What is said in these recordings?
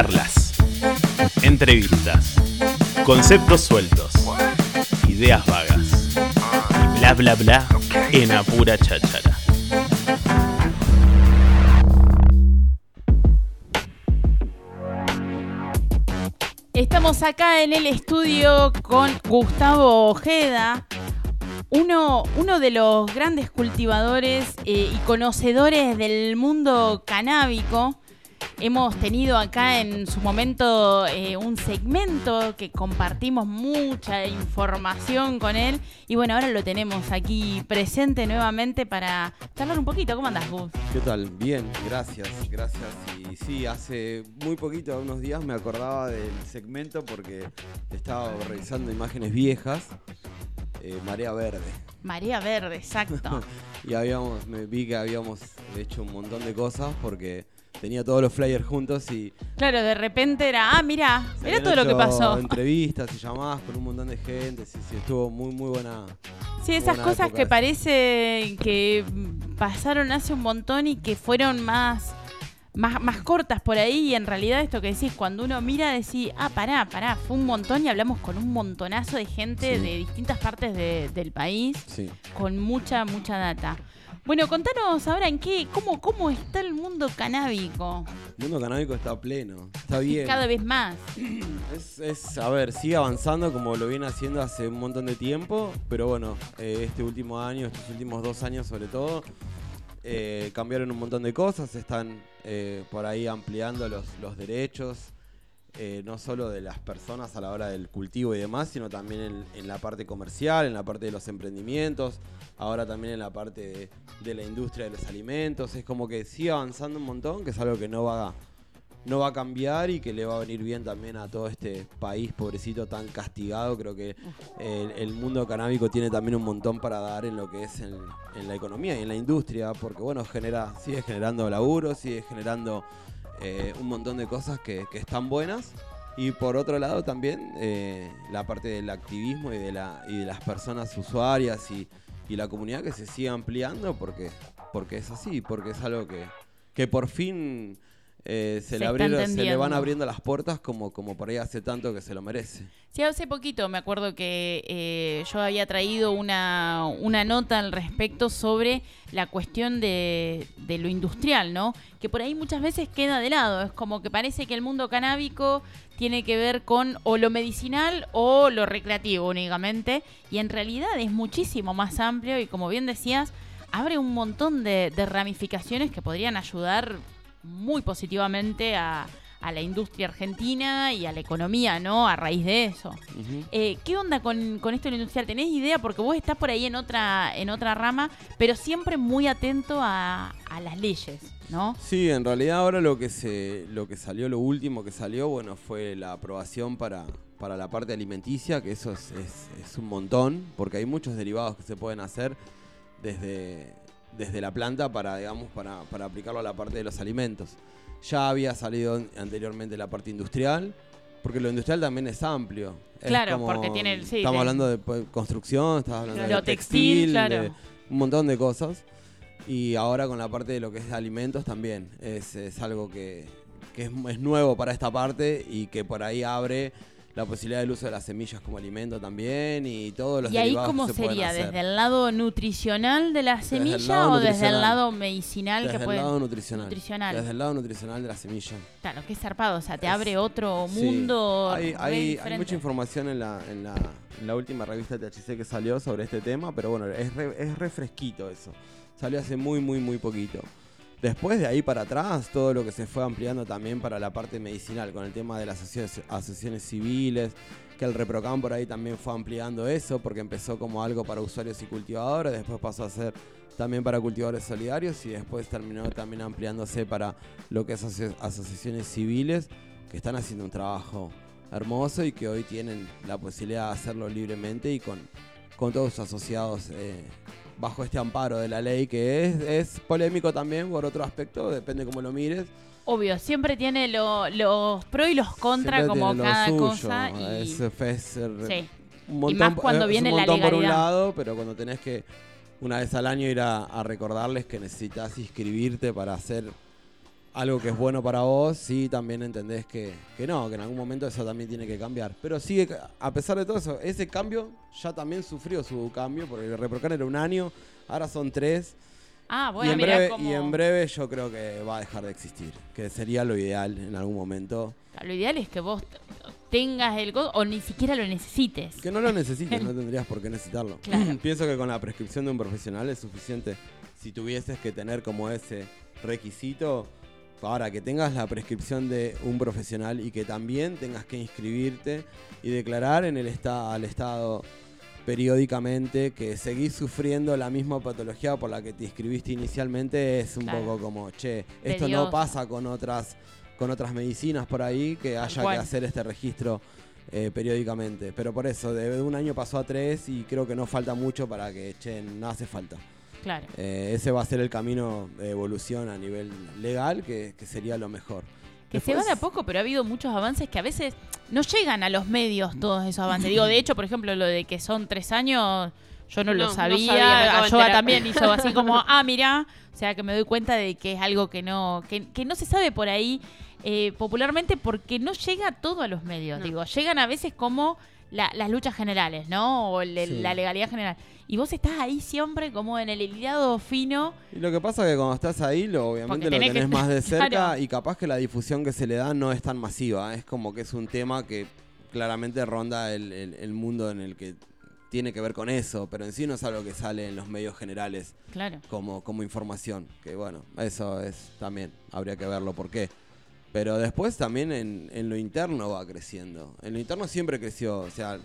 Charlas, entrevistas, conceptos sueltos, ideas vagas y bla bla bla en apura cháchara. Estamos acá en el estudio con Gustavo Ojeda, uno, de los grandes cultivadores eh, y conocedores del mundo canábico. Hemos tenido acá en su momento eh, un segmento que compartimos mucha información con él y bueno, ahora lo tenemos aquí presente nuevamente para charlar un poquito. ¿Cómo andas, Gus? ¿Qué tal? Bien, gracias, gracias. Y sí, hace muy poquito, unos días, me acordaba del segmento porque estaba revisando imágenes viejas. eh, Marea Verde. Marea Verde, exacto. Y habíamos, me vi que habíamos hecho un montón de cosas porque tenía todos los flyers juntos y claro, de repente era, ah, mira, mira todo lo que pasó. Entrevistas y llamadas con un montón de gente. Sí, sí, estuvo muy, muy buena. Sí, esas buena cosas que esa. parece que pasaron hace un montón y que fueron más, más, más cortas por ahí y en realidad esto que decís, cuando uno mira decís, ah, pará, pará, fue un montón y hablamos con un montonazo de gente Sí. de distintas partes de- del país Sí. con mucha, mucha data. Bueno, contanos ahora en qué, cómo, cómo está el mundo canábico. El mundo canábico está pleno. Está bien. Cada vez más. Es, es, a ver, sigue avanzando como lo viene haciendo hace un montón de tiempo, pero bueno, eh, este último año, estos últimos dos años sobre todo, eh, cambiaron un montón de cosas, están eh, por ahí ampliando los, los derechos, eh, no solo de las personas a la hora del cultivo y demás, sino también en, la parte comercial, en la parte de los emprendimientos, ahora también en la parte de, la industria de los alimentos, es como que sigue avanzando un montón, que es algo que no va no va a cambiar y que le va a venir bien también a todo este país pobrecito tan castigado. Creo que el, el mundo canábico tiene también un montón para dar en lo que es en, en la economía y en la industria, porque bueno, genera, sigue generando laburo, sigue generando eh, un montón de cosas que, que están buenas. Y por otro lado también eh, la parte del activismo y de, la, y de las personas usuarias y, y la comunidad que se sigue ampliando porque, porque es así, porque es algo que, que por fin eh, se, Se le está abrieron- se le entendiendo. van abriendo las puertas como, como por ahí hace tanto que se lo merece. Sí, hace poquito me acuerdo que eh, yo había traído una, una nota al respecto sobre la cuestión de, de lo industrial, ¿no? Que por ahí muchas veces queda de lado. Es como que parece que el mundo canábico tiene que ver con o lo medicinal o lo recreativo únicamente. Y en realidad es muchísimo más amplio y como bien decías, abre un montón de, de ramificaciones que podrían ayudar muy positivamente a, a la industria argentina y a la economía, ¿no? A raíz de eso. Eh, ¿Qué onda con, con esto en lo industrial? ¿Tenés idea? Porque vos estás por ahí en otra, en otra rama, pero siempre muy atento a, a las leyes, ¿no? Sí, en realidad ahora lo que se, lo que salió, lo último que salió, bueno, fue la aprobación para, para la parte alimenticia, que eso es, es- es un montón, porque hay muchos derivados que se pueden hacer desde, desde la planta para, digamos, para, para aplicarlo a la parte de los alimentos. Ya había salido anteriormente la parte industrial, porque lo industrial también es amplio. Es Claro, como- porque tiene el- sí, Estamos de- hablando de pues, construcción, estamos hablando Lo de textil, textil, claro. de un montón de cosas. Y ahora con la parte de lo que es de alimentos también. Es, es algo que, que es, es nuevo para esta parte y que por ahí abre la posibilidad del uso de las semillas como alimento también y todos los ¿Y ahí cómo que se pueden sería? ¿Desde el lado nutricional de la el semilla o desde el lado medicinal Desde que el puede...? lado nutricional. nutricional. Desde el lado nutricional de la semilla. Claro, qué zarpado, o sea, te Es- abre otro Sí. mundo Hay, hay- hay mucha información en la, en, la, en la última revista THC que salió sobre este tema, pero bueno, es re, es re fresquito eso. Salió hace muy, muy, muy poquito. Después de ahí para atrás, todo lo que se fue ampliando también para la parte medicinal, con el tema de las asociaciones, civiles, que el ReproCam por ahí también fue ampliando eso, porque empezó como algo para usuarios y cultivadores, después pasó a ser también para cultivadores solidarios y después terminó también ampliándose para lo que es aso- asociaciones civiles, que están haciendo un trabajo hermoso y que hoy tienen la posibilidad de hacerlo libremente y con, con todos sus asociados eh, bajo este amparo de la ley, que es, es polémico también por otro aspecto, depende cómo lo mires. Obvio, siempre tiene lo- los pros y los contras como cada suyo, cosa. Y, Es, es- es- sí. un montón, más cuando es viene un la montón por un lado, pero cuando tenés que una vez al año ir a, a recordarles que necesitas inscribirte para hacer algo que es bueno para vos, sí también entendés que, que no, que en algún momento eso también tiene que cambiar. Pero sigue, a pesar de todo eso, ese cambio ya también sufrió su cambio, porque el ReproCan era un año, ahora son tres. Ah, bueno, y, en mirá breve, y en breve yo creo que va a dejar de existir, que sería lo ideal en algún momento. Lo ideal es que vos tengas el go o ni siquiera lo necesites. Que no lo necesites, no tendrías por qué necesitarlo. Claro. Pienso que con la prescripción de un profesional es suficiente. Si tuvieses que tener como ese requisito, ahora que tengas la prescripción de un profesional y que también tengas que inscribirte y declarar en el esta- al Estado periódicamente que seguís sufriendo la misma patología por la que te inscribiste inicialmente es un Claro. poco como, che, esto no pasa con otras con otras medicinas por ahí que haya que hacer este registro eh, periódicamente. Pero por eso, de un año pasó a tres y creo que no falta mucho para que, che, no hace falta. Claro. Eh, ese va a ser el camino de evolución a nivel legal, que, que sería lo mejor. Que se va de a poco, pero ha habido muchos avances que a veces no llegan a los medios todos esos avances. Digo, de hecho, por ejemplo, lo de que son tres años, yo no, No, lo no sabía. enterar. también hizo así como, ah, mira. O sea, que me doy cuenta de que es algo que no, que, que no se sabe por ahí eh, popularmente porque no llega todo a los medios. No. Digo, llegan a veces como la- las luchas generales, ¿no? O le- Sí. la legalidad general. Y vos estás ahí siempre como en el hilado fino. Y lo que pasa es que cuando estás ahí, lo, obviamente lo tenés tenés que- más de cerca Claro. y capaz que la difusión que se le da no es tan masiva. Es como que es un tema que claramente ronda el, el- el mundo en el que tiene que ver con eso, pero en sí no es algo que sale en los medios generales Claro. como, como información. Que bueno, eso es también, habría que verlo por qué. Pero después también en, en lo interno va creciendo. En lo interno siempre creció. O sea,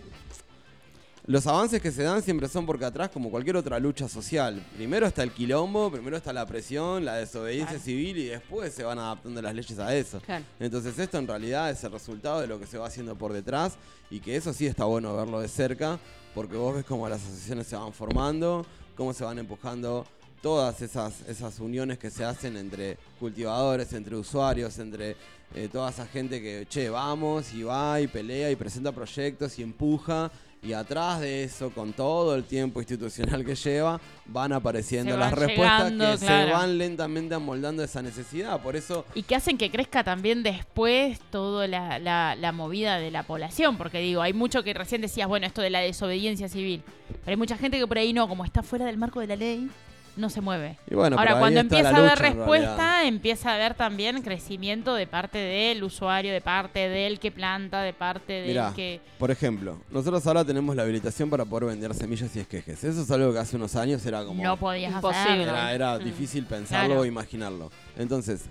los avances que se dan siempre son porque atrás, como cualquier otra lucha social, primero está el quilombo, primero está la presión, la desobediencia Claro. civil y después se van adaptando las leyes a eso. Claro. Entonces esto en realidad es el resultado de lo que se va haciendo por detrás y que eso sí está bueno verlo de cerca porque vos ves cómo las asociaciones se van formando, cómo se van empujando todas esas, esas uniones que se hacen entre cultivadores, entre usuarios, entre eh, toda esa gente que, che, vamos y va y pelea y presenta proyectos y empuja. Y atrás de eso, con todo el tiempo institucional que lleva, van apareciendo las respuestas llegando, que se van lentamente amoldando esa necesidad. Por eso Y que hacen que crezca también después toda la, la- la movida de la población, porque digo, hay mucho que recién decías, bueno, esto de la desobediencia civil, pero hay mucha gente que por ahí no, como está fuera del marco de la ley, no se mueve. Y bueno, Ahora, cuando empieza a haber respuesta, empieza a haber también crecimiento de parte del usuario, de parte del que planta, de parte del Mirá, que... por ejemplo, nosotros ahora tenemos la habilitación para poder vender semillas y esquejes. Eso es algo que hace unos años era como... No podías Imposible. hacerlo. Era, era Mm. difícil pensarlo Claro. o imaginarlo. Entonces,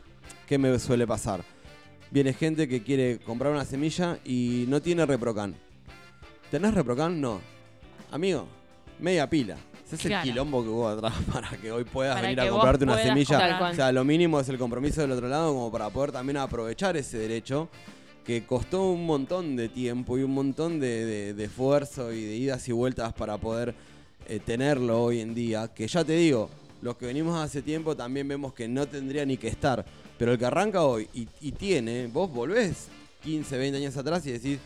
¿qué me suele pasar? Viene gente que quiere comprar una semilla y no tiene Reprocan. ¿Tenés Reprocan? No. Amigo, media pila. Ese es Claro. el quilombo que hubo atrás para que hoy puedas Para venir a comprarte una semilla. comprar. O sea, lo mínimo es el compromiso del otro lado como para poder también aprovechar ese derecho que costó un montón de tiempo y un montón de, de- de esfuerzo y de idas y vueltas para poder eh, tenerlo hoy en día. Que ya te digo, los que venimos hace tiempo también vemos que no tendría ni que estar. Pero el que arranca hoy y, y tiene, vos volvés 15, 20 años atrás y decís,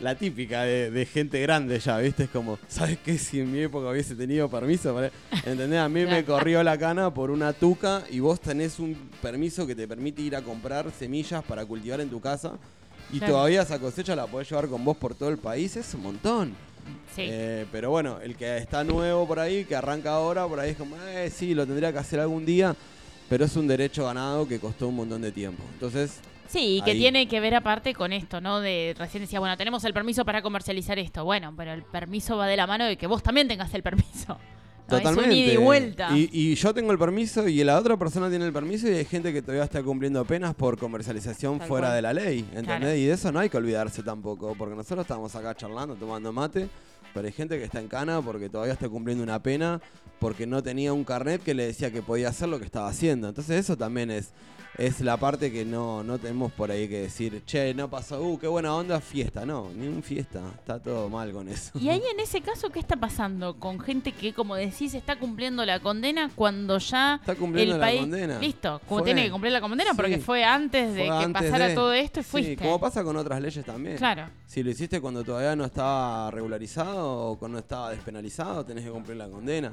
la típica de, de gente grande ya, ¿viste? Es como, ¿sabes qué? Si en mi época hubiese tenido permiso, para... ¿entendés? A mí me corrió la cana por una tuca y vos tenés un permiso que te permite ir a comprar semillas para cultivar en tu casa y Claro. todavía esa cosecha la podés llevar con vos por todo el país, es un montón. Sí. Eh, pero bueno, el que está nuevo por ahí, que arranca ahora, por ahí es como, eh, sí, lo tendría que hacer algún día, pero es un derecho ganado que costó un montón de tiempo. Entonces, Sí, y que Ahí. tiene que ver aparte con esto, ¿no? De recién decía, bueno, tenemos el permiso para comercializar esto. Bueno, pero el permiso va de la mano de que vos también tengas el permiso. ¿no? Totalmente. Es un ida y vuelta. Y, y yo tengo el permiso y la otra persona tiene el permiso y hay gente que todavía está cumpliendo penas por comercialización Tal fuera cual. de la ley, ¿entendés? Claro. Y de eso no hay que olvidarse tampoco, porque nosotros estamos acá charlando, tomando mate, pero hay gente que está en cana porque todavía está cumpliendo una pena porque no tenía un carnet que le decía que podía hacer lo que estaba haciendo. Entonces eso también es es la parte que no, no tenemos por ahí que decir, che, no pasó, uh, qué buena onda, fiesta. No, ni un fiesta, está todo mal con eso. Y ahí en ese caso, ¿qué está pasando con gente que, como decís, está cumpliendo la condena cuando ya Está cumpliendo el la país... condena. Listo, como Fue. tiene que cumplir la condena porque fue antes de Fue que antes pasara de- todo esto y Sí, fuiste. como pasa con otras leyes también. Claro. Si lo hiciste cuando todavía no estaba regularizado o cuando estaba despenalizado, tenés que cumplir la condena.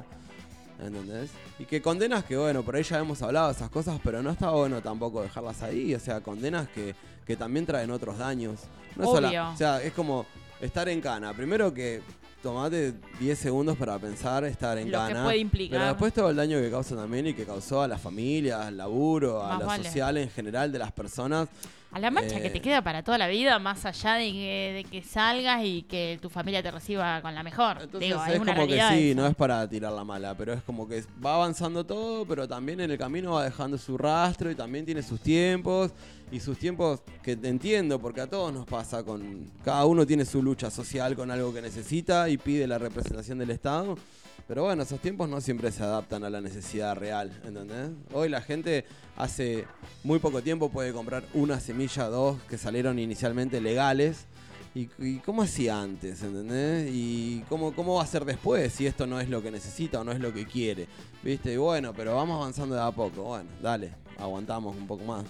¿Entendés? Y que condenas que, bueno, por ahí ya hemos hablado de esas cosas, pero no está bueno tampoco dejarlas ahí. O sea, condenas que, que también traen otros daños. No es sola- Obvio. o sea, es como estar en cana. Primero que tomate 10 segundos para pensar estar en Lo que puede implicar. Pero después todo el daño que causa también y que causó a las familias, al laburo, a lo vale. social en general de las personas. A la mancha que Eh, te queda para toda la vida, más allá de que, de que salgas y que tu familia te reciba con la mejor. Entonces Digo, es como que sí, no es para tirar la mala, pero es como que va avanzando todo, pero también en el camino va dejando su rastro y también tiene sus tiempos y sus tiempos que entiendo, porque a todos nos pasa con cada uno tiene su lucha social con algo que necesita y pide la representación del Estado. Pero bueno, esos tiempos no siempre se adaptan a la necesidad real, ¿entendés? Hoy la gente hace muy poco tiempo puede comprar una semilla, dos, que salieron inicialmente legales. ¿Y, y cómo hacía antes, entendés? ¿Y cómo, cómo va a ser después si esto no es lo que necesita o no es lo que quiere? ¿Viste? Y bueno, pero vamos avanzando de a poco. Bueno, dale, aguantamos un poco más.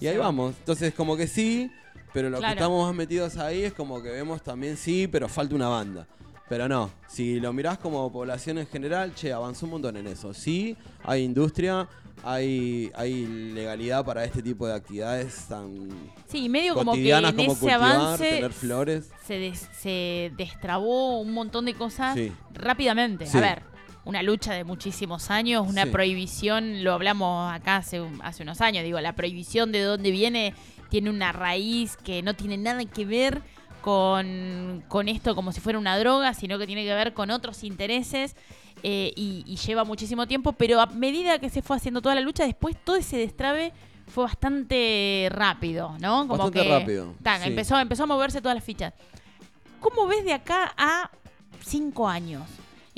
Y ahí vamos. Entonces, como que sí, pero lo Claro. que estamos más metidos ahí es como que vemos también sí, pero falta una banda. Pero no, si lo mirás como población en general, che, avanzó un montón en eso. Sí, hay industria, hay, hay legalidad para este tipo de actividades tan Sí, medio como que cotidianas en como ese cultivar, avance tener flores. se, des- se destrabó un montón de cosas Sí. rápidamente. Sí. A ver, una lucha de muchísimos años, una Sí. prohibición, lo hablamos acá hace, hace unos años, digo, la prohibición de dónde viene tiene una raíz que no tiene nada que ver con, con esto como si fuera una droga, sino que tiene que ver con otros intereses. eh, y, y lleva muchísimo tiempo, pero a medida que se fue haciendo toda la lucha, después todo ese destrabe fue bastante rápido, ¿no? Como Bastante que rápido, sí. empezó, empezó a moverse todas las fichas. ¿Cómo ves de acá a cinco años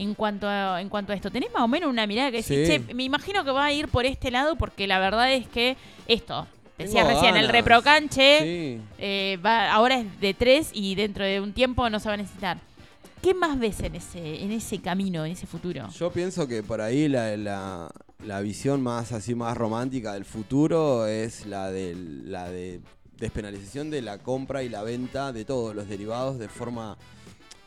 en cuanto a, en cuanto a esto? ¿Tenés más o menos una mirada que decís, Sí. che, me imagino que va a ir por este lado porque la verdad es que esto, decía Tengo recién, el reprocanche Sí. eh, va, ahora es de tres y dentro de un tiempo no se va a necesitar. ¿Qué más ves en ese, en ese camino, en ese futuro? Yo pienso que por ahí la, la- la visión más así más romántica del futuro es la de la de despenalización de la compra y la venta de todos los derivados de forma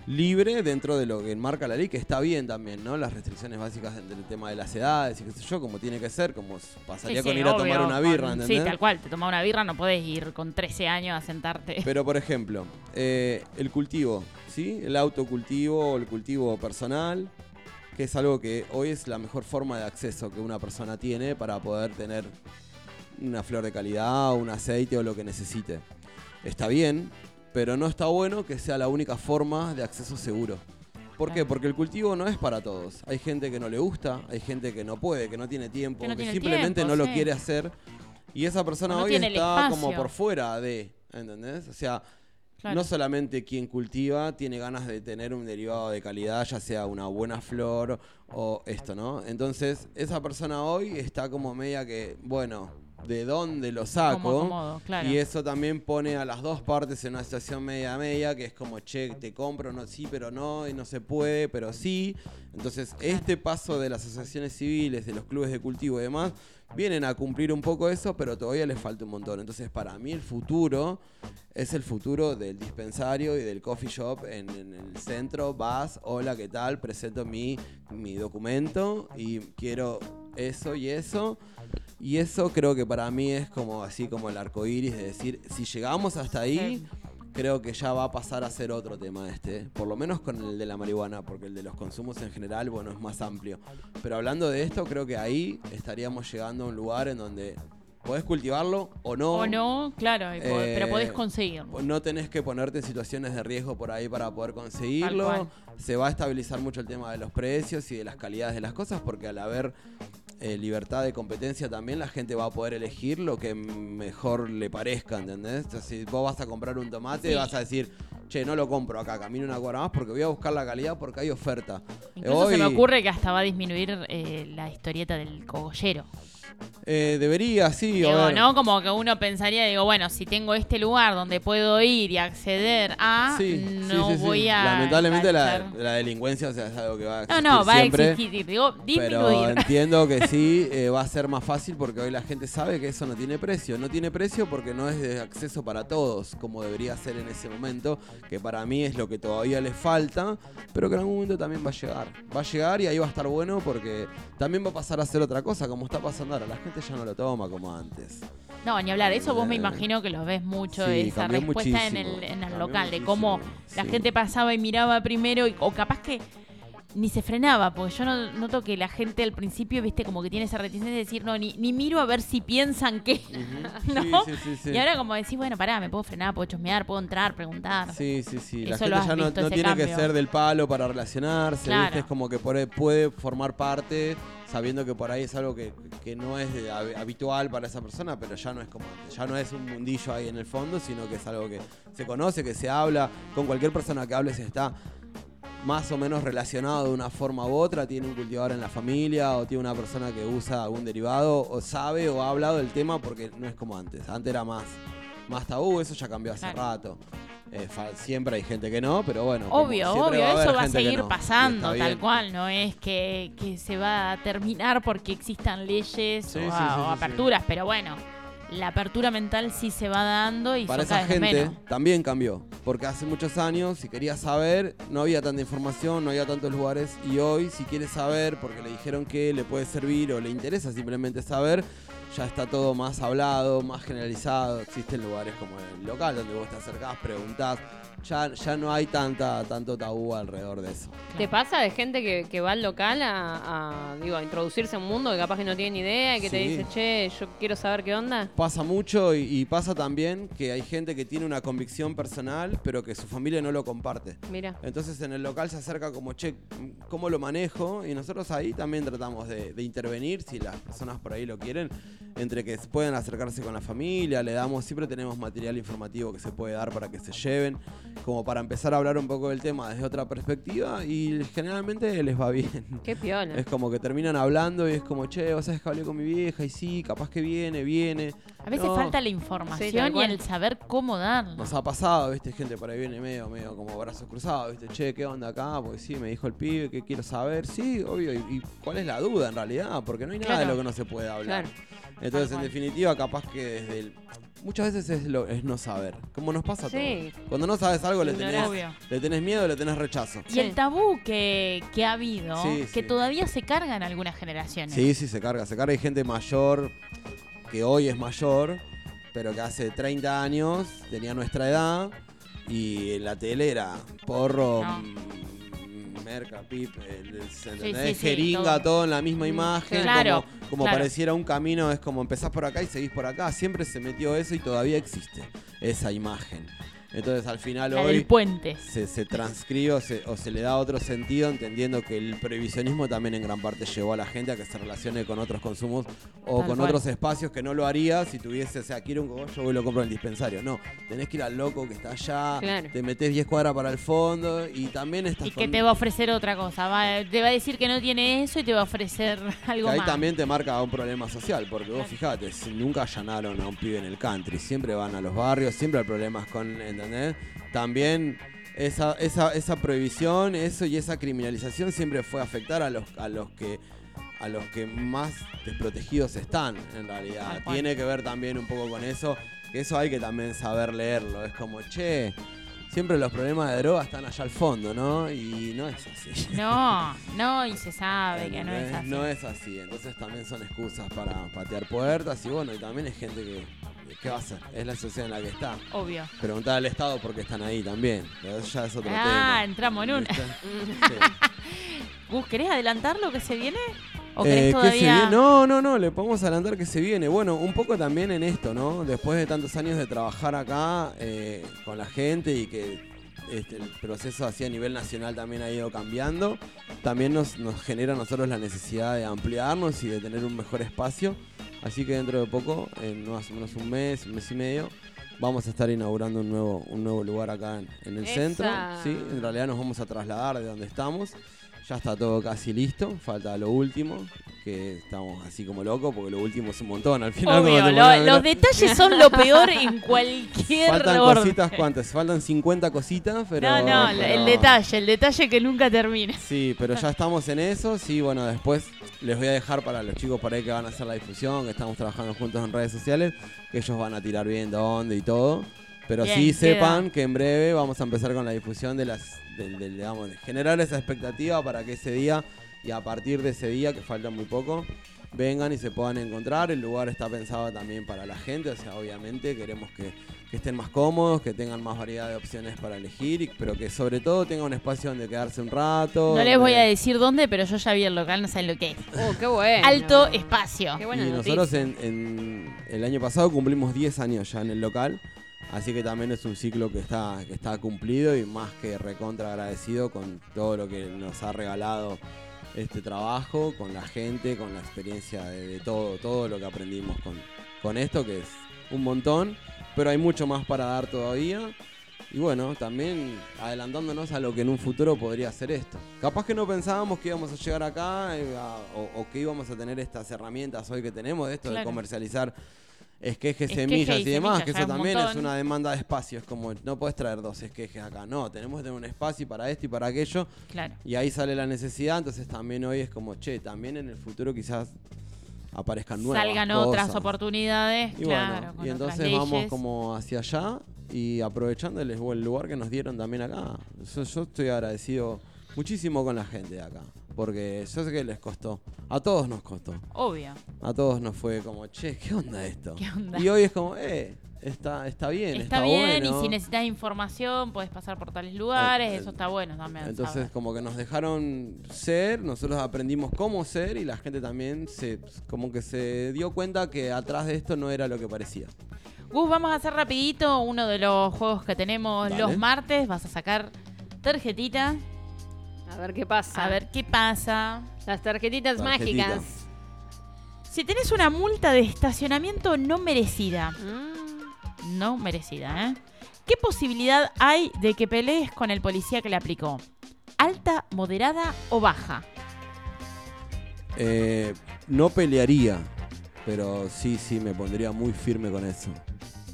libre dentro de lo que enmarca la ley, que está bien también, ¿no? Las restricciones básicas del tema de las edades y qué sé yo, como tiene que ser, como pasaría Sí, con ir a tomar una birra. Sí, tal cual, te toma una birra, no podés ir con 13 años a sentarte. Pero por ejemplo, eh, el cultivo, ¿sí? El autocultivo o el cultivo personal, que es algo que hoy es la mejor forma de acceso que una persona tiene para poder tener una flor de calidad, un aceite o lo que necesite. Está bien, pero no está bueno que sea la única forma de acceso seguro. ¿Por qué? Porque el cultivo no es para todos. Hay gente que no le gusta, hay gente que no puede, que no tiene tiempo, Que no simplemente tiempo, no lo sí. quiere hacer. Y esa persona no hoy está como por fuera de, ¿entendés? O sea, Claro. no solamente quien cultiva tiene ganas de tener un derivado de calidad, ya sea una buena flor o esto, ¿no? Entonces, esa persona hoy está como media que, bueno, ¿de dónde lo saco? Como claro. Y eso también pone a las dos partes en una situación media media, que es como, che, te compro, no, sí, pero no, y no se puede, pero sí. Entonces, este paso de las asociaciones civiles, de los clubes de cultivo y demás, vienen a cumplir un poco eso, pero todavía les falta un montón. Entonces, para mí el futuro es el futuro del dispensario y del coffee shop en, el centro. Vas, hola, ¿qué tal? Presento mi, mi documento y quiero eso y eso. Y eso creo que para mí es como así como el arco iris de decir, si llegamos hasta ahí. Creo que ya va a pasar a ser otro tema este. Por lo menos con el de la marihuana, porque el de los consumos en general, bueno, es más amplio. Pero hablando de esto, creo que ahí estaríamos llegando a un lugar en donde podés cultivarlo o no. O no, claro, Eh, pero podés conseguirlo. No tenés que ponerte en situaciones de riesgo por ahí para poder conseguirlo. Se va a estabilizar mucho el tema de los precios y de las calidades de las cosas porque al haber eh, libertad de competencia también la gente va a poder elegir lo que mejor le parezca, ¿entendés? Entonces, si vos vas a comprar un tomate, Sí. vas a decir, che, no lo compro acá, camino una cuadra más porque voy a buscar la calidad porque hay oferta. Incluso se me Hoy- ocurre que hasta va a disminuir eh, la historieta del cogollero. Eh, debería, sí. Digo, a ver. ¿no? Como que uno pensaría, digo, bueno, si tengo este lugar donde puedo ir y acceder a, Sí, no sí, sí. voy a. Lamentablemente la, la delincuencia o sea, es algo que va a No, existir no, va siempre. a existir. Digo, Pero entiendo que sí, eh, va a ser más fácil porque hoy la gente sabe que eso no tiene precio. No tiene precio porque no es de acceso para todos, como debería ser en ese momento, que para mí es lo que todavía le falta, pero que en algún momento también va a llegar. Va a llegar y ahí va a estar bueno porque también va a pasar a ser otra cosa, como está pasando ahora. La gente ya no lo toma como antes. No, ni hablar. Eso vos me Eh, imagino que lo ves mucho, sí, esa respuesta en el, en el local, de cómo la gente pasaba y miraba primero, y- o capaz que ni se frenaba, porque yo no, noto que la gente al principio, viste, como que tiene esa reticencia de decir, no, ni, ni miro a ver si piensan que. Y ahora como decís, bueno, pará, me puedo frenar, puedo chusmear, puedo entrar, preguntar. Sí, sí, sí. La Eso lo gente ya no, tiene que ser del palo para relacionarse, Claro. ¿viste? Es como que ahí puede formar parte sabiendo que por ahí es algo que, que no es habitual para esa persona, pero ya no es como antes. Ya no es un mundillo ahí en el fondo, sino que es algo que se conoce, que se habla. Con cualquier persona que hable se está más o menos relacionado de una forma u otra, tiene un cultivador en la familia o tiene una persona que usa algún derivado o sabe o ha hablado del tema porque no es como antes. Antes era más, más tabú, eso ya cambió hace Claro. rato. Eh, siempre hay gente que no, pero bueno. Obvio, obvio, eso va a seguir no, pasando, tal cual, no es que, que se va a terminar porque existan leyes Sí, o, sí, a- sí, o sí, aperturas, pero bueno, la apertura mental sí se va dando y Para esa gente menos. también cambió, porque hace muchos años, si querías saber, no había tanta información, no había tantos lugares, y hoy, si quieres saber, porque le dijeron que le puede servir o le interesa simplemente saber, ya está todo más hablado, más generalizado, existen lugares como el local donde vos te acercás, preguntás, ya, ya no hay tanta, tanto tabú alrededor de eso. ¿Te pasa de gente que, que va al local a, a, digo, a introducirse a un mundo que capaz que no tiene ni idea y que te Sí. dice, che, yo quiero saber qué onda? Pasa mucho y, y pasa también que hay gente que tiene una convicción personal, pero que su familia no lo comparte. Mira. Entonces en el local se acerca como, che, ¿cómo lo manejo? Y nosotros ahí también tratamos de, de intervenir, si las personas por ahí lo quieren, entre que puedan acercarse con la familia, le damos, siempre tenemos material informativo que se puede dar para que se lleven, como para empezar a hablar un poco del tema desde otra perspectiva y generalmente les va bien. Qué piola. Es como que terminan hablando y es como, che, vos sabés que hablé con mi vieja y sí, capaz que viene, viene. A veces No. falta la información y el saber cómo darla. Nos ha pasado, viste, gente por ahí viene medio, medio como brazos cruzados, viste, che, ¿qué onda acá? Porque sí, me dijo el pibe que quiero saber. Sí, obvio, y, y cuál es la duda en realidad? Porque no hay nada de lo que no se puede hablar. Claro. Entonces, en definitiva, capaz que desde el... Muchas veces es, lo, es no saber, como nos pasa a Sí. todos. Cuando no sabes algo le tenés. Obvio. le tenés miedo, le tenés rechazo. Y Sí. el tabú que, que ha habido, Sí, que sí. todavía se carga en algunas generaciones. Sí, sí, se carga, se carga. Hay gente mayor, que hoy es mayor, pero que hace 30 años tenía nuestra edad y en la tele era porro, No. mm, merca, pip, el- jeringa, todo. todo. en la misma imagen, Claro, como, como claro. pareciera un camino, es como empezás por acá y seguís por acá. Siempre se metió eso y todavía existe esa imagen. Entonces al final La hoy del puente. se, se transcribe o se, o se le da otro sentido, entendiendo que el previsionismo también en gran parte llevó a la gente a que se relacione con otros consumos o Tal con cual. otros espacios que no lo haría si tuviese, o sea, quiero un cogollo, voy y lo compro en el dispensario. No, tenés que ir al loco que está allá, Claro. te metés 10 cuadras para el fondo y también estás Y que te va a ofrecer otra cosa. Va- te va a decir que no tiene eso y te va a ofrecer algo ahí más. también te marca un problema social, porque vos fijate, nunca allanaron a un pibe en el country, siempre van a los barrios, siempre hay problemas con, ¿entendés? También esa, esa, esa prohibición, eso y esa criminalización siempre fue afectar a los, a los que a los que más desprotegidos están, en realidad. Tiene que ver también un poco con eso, que eso hay que también saber leerlo. Es como, che, siempre los problemas de droga están allá al fondo, ¿no? Y no es así. No, no, y se sabe que no es así. No es así, entonces también son excusas para patear puertas y bueno, y también hay gente que, ¿qué va a hacer? Es la sociedad en la que está. Obvio. Preguntar al Estado por qué están ahí también, pero eso ya es otro Ah, tema. entramos en una. Gus, ¿querés adelantar lo que se Eh, viene? No, no, no, le podemos adelantar que se viene. Bueno, un poco también en esto, ¿no? Después de tantos años de trabajar acá eh, con la gente y que este, el proceso así a nivel nacional también ha ido cambiando, también nos, nos genera a nosotros la necesidad de ampliarnos y de tener un mejor espacio. Así que dentro de poco, en más o menos un mes, un mes y medio, vamos a estar inaugurando un nuevo, un nuevo lugar acá en, en el Esa. centro. ¿sí? En realidad nos vamos a trasladar de donde estamos. Ya está todo casi listo, falta lo último, que estamos así como locos porque lo último es un montón al final. Obvio, lo- los detalles son lo peor en cualquier Faltan orden. cositas, ¿cuántas? Faltan 50 cositas, pero... no, no, pero- el detalle, el detalle que nunca termina. Sí, pero ya estamos en eso. Sí, bueno, después les voy a dejar para los chicos por ahí que van a hacer la difusión, que estamos trabajando juntos en redes sociales, que ellos van a tirar bien dónde y todo. Pero Bien, sí queda. sepan que en breve vamos a empezar con la difusión de las, del, del, digamos, de generar esa expectativa para que ese día y a partir de ese día, que falta muy poco, vengan y se puedan encontrar. El lugar está pensado también para la gente, o sea, obviamente queremos que, que estén más cómodos, que tengan más variedad de opciones para elegir, y- pero que sobre todo tengan un espacio donde quedarse un rato. No les voy a decir dónde, pero yo ya vi el local, no saben lo que es. Oh, qué bueno. Alto espacio. Qué y nosotros en, en el año pasado cumplimos 10 años ya en el local, así que también es un ciclo que está, que está cumplido y más que recontra agradecido con todo lo que nos ha regalado este trabajo, con la gente, con la experiencia de, de todo, todo lo que aprendimos con, con esto, que es un montón, pero hay mucho más para dar todavía. Y bueno, también adelantándonos a lo que en un futuro podría ser esto. Capaz que no pensábamos que íbamos a llegar acá eh, a- o, o que íbamos a tener estas herramientas hoy que tenemos, de esto de comercializar esquejes, semillas y y demás, semillas, que eso también es una demanda de espacio. Es como, no puedes traer dos esquejes acá. No, tenemos que tener un espacio para esto y para aquello. Claro. Y ahí sale la necesidad, entonces también hoy es como, che, también en el futuro quizás aparezcan nuevas Salgan cosas. otras oportunidades, Y claro. bueno, y entonces vamos como hacia allá y aprovechando el, el lugar que nos dieron también acá. Yo, yo estoy agradecido muchísimo con la gente de acá, porque yo sé que les costó, a todos nos costó, Obvio. a todos nos fue como, che, ¿qué onda esto? ¿Qué onda? Y hoy es como, eh, está, está bien, Está, está, bien, bueno. y si necesitas información, puedes pasar por tales lugares, Eh, eso está bueno también. Entonces saber. como que nos dejaron ser, nosotros aprendimos cómo ser y la gente también se como que se dio cuenta que atrás de esto no era lo que parecía. Gus, vamos a hacer rapidito uno de los juegos que tenemos Dale. los martes. Vas a sacar tarjetita, A ver qué pasa. a ver qué pasa. Las tarjetitas Tarjetita. mágicas. Si tenés una multa de estacionamiento no merecida, Mm, no merecida, ¿eh? ¿Qué posibilidad hay de que pelees con el policía que le aplicó? ¿Alta, moderada o baja? Eh, no pelearía, pero sí, sí, me pondría muy firme con eso.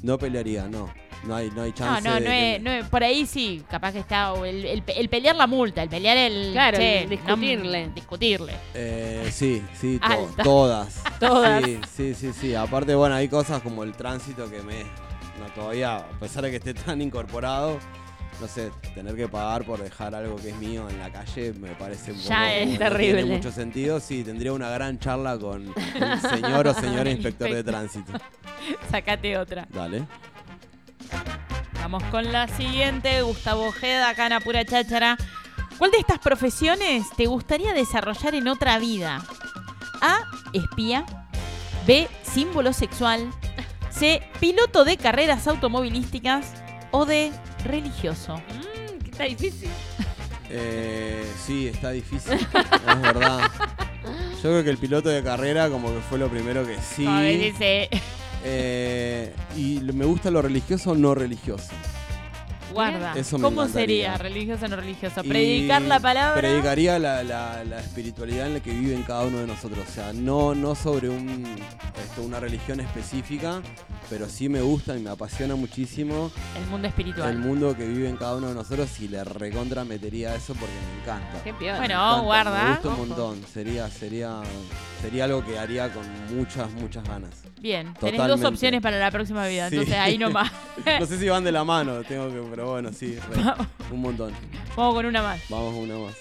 No pelearía, no. No hay, no hay chance no, no es, no es- por ahí sí, capaz que está o el, el- el pelear la multa, el pelear el... Claro, che, el no- discutirle. discutirle. Eh, sí, sí, to- Alta. todas. Todas. Sí, sí, sí, sí. Aparte, bueno, hay cosas como el tránsito que me... No, todavía, a pesar de que esté tan incorporado, no sé, tener que pagar por dejar algo que es mío en la calle me parece un Ya es no terrible. Tiene mucho sentido. Sí, tendría una gran charla con un señor o señora inspector de Inspector. tránsito. Sacate otra. Dale. Vamos con la siguiente, Gustavo Ojeda, acá en Apura Cháchara. ¿Cuál de estas profesiones te gustaría desarrollar en otra vida? A. Espía. B. Símbolo sexual. C. Piloto de carreras automovilísticas. O D. Religioso. mm, está difícil. Eh, sí, está difícil. es verdad. Yo creo que el piloto de carrera como que fue lo primero que sí. A ver, dice, Eh, y lo- me gusta lo religioso o no religioso. Guarda. Eso me ¿Cómo encantaría. sería religioso o no religioso? Y Predicar la palabra. Predicaría la, la- la espiritualidad en la que vive en cada uno de nosotros. O sea, no, no sobre un, esto, una religión específica, pero sí me gusta y me apasiona muchísimo El mundo espiritual. el mundo que vive en cada uno de nosotros y le recontra metería eso porque me encanta. Qué piola. Bueno, Me encanta, guarda. Me gusta un Ojo. montón. Sería, sería, sería algo que haría con muchas, muchas ganas. Bien, tenés dos Totalmente. opciones para la próxima vida, Sí. entonces ahí nomás. No sé si van de la mano, tengo que, pero bueno, sí, re, un montón. Vamos con una más. Vamos una más.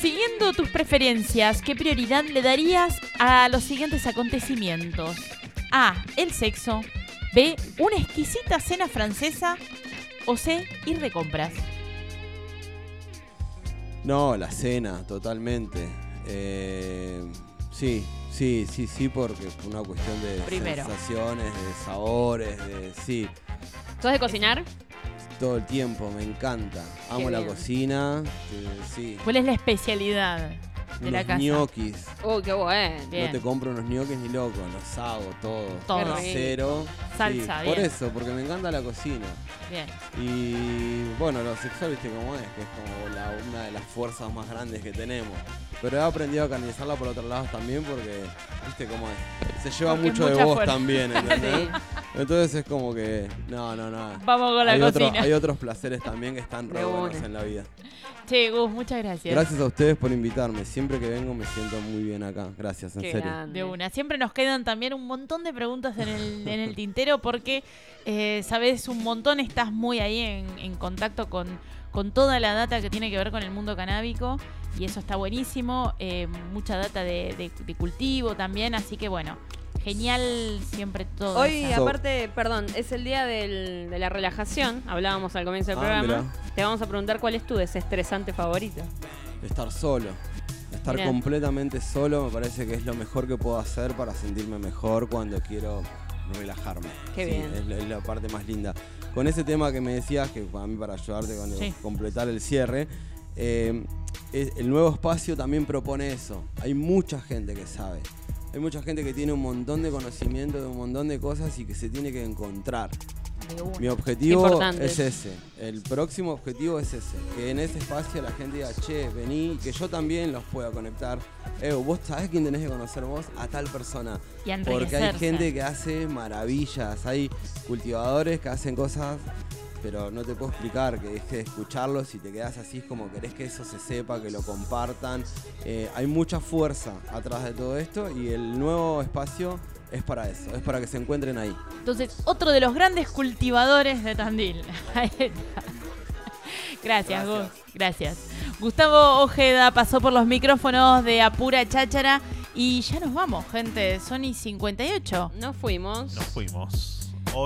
Siguiendo tus preferencias, ¿qué prioridad le darías a los siguientes acontecimientos? A. El sexo. B. Una exquisita cena francesa. O C. Ir de compras. No, la cena, totalmente. Eh, sí, sí, sí, sí, porque fue una cuestión de Primero. sensaciones, de sabores, de sí, ¿Sos de cocinar? todo el tiempo, me encanta. Amo Qué la bien. cocina, eh, sí. ¿Cuál es la especialidad? De la unos casa. ñoquis. Oh, qué bueno. Bien. No te compro unos ñoquis ni loco, los hago todos. Todo. Cero. Salsa, Por bien. eso, porque me encanta la cocina. Bien. Y bueno, lo sexual, viste cómo es, que es como la- una de las fuerzas más grandes que tenemos. Pero he aprendido a canalizarla por otros lados también porque, viste cómo es. Se lleva Porque mucho de vos fuerza. también, ¿entendés? Sí. Entonces es como que, no, no, no. Vamos con la hay, otro- cocina. hay otros placeres también que están re buenos en la vida. Che, Gus, muchas gracias. Gracias a ustedes por invitarme. Siempre que vengo me siento muy bien acá. Gracias, en Qué serio. grande. De una. Siempre nos quedan también un montón de preguntas en el, en el tintero porque eh, sabes un montón, estás muy ahí en, en contacto con, con toda la data que tiene que ver con el mundo canábico y eso está buenísimo. eh, mucha data de, de- de cultivo también, así que bueno, genial siempre todo. Hoy, aparte, perdón, es el día del- de la relajación. Hablábamos al comienzo del Ah, programa. Te vamos a preguntar cuál es tu desestresante favorito. Estar solo. Estar Mirá. completamente solo me parece que es lo mejor que puedo hacer para sentirme mejor cuando quiero relajarme. Qué Sí, bien. Es, la- es la parte más linda. Con ese tema que me decías, que para mí para ayudarte Sí. completar el cierre, eh, es- el nuevo espacio también propone eso. Hay mucha gente que sabe. Hay mucha gente que tiene un montón de conocimiento de un montón de cosas y que se tiene que encontrar. De una. Mi objetivo Importante. es ese. El próximo objetivo es ese. Que en ese espacio la gente diga, che, vení, y que yo también los pueda conectar. Eh, vos sabés quién tenés que conocer vos a tal persona. Y Porque hay gente que hace maravillas. Hay cultivadores que hacen cosas, pero no te puedo explicar, que dejes de escucharlos y te quedas así, es como querés que eso se sepa, que lo compartan. Eh, hay mucha fuerza atrás de todo esto y el nuevo espacio es para eso, es para que se encuentren ahí. Entonces, otro de los grandes cultivadores de Tandil. Gracias, Gracias. Gus. Gracias. Gustavo Ojeda pasó por los micrófonos de Apura Cháchara y ya nos vamos, gente. Son y 58. Nos fuimos. Nos fuimos.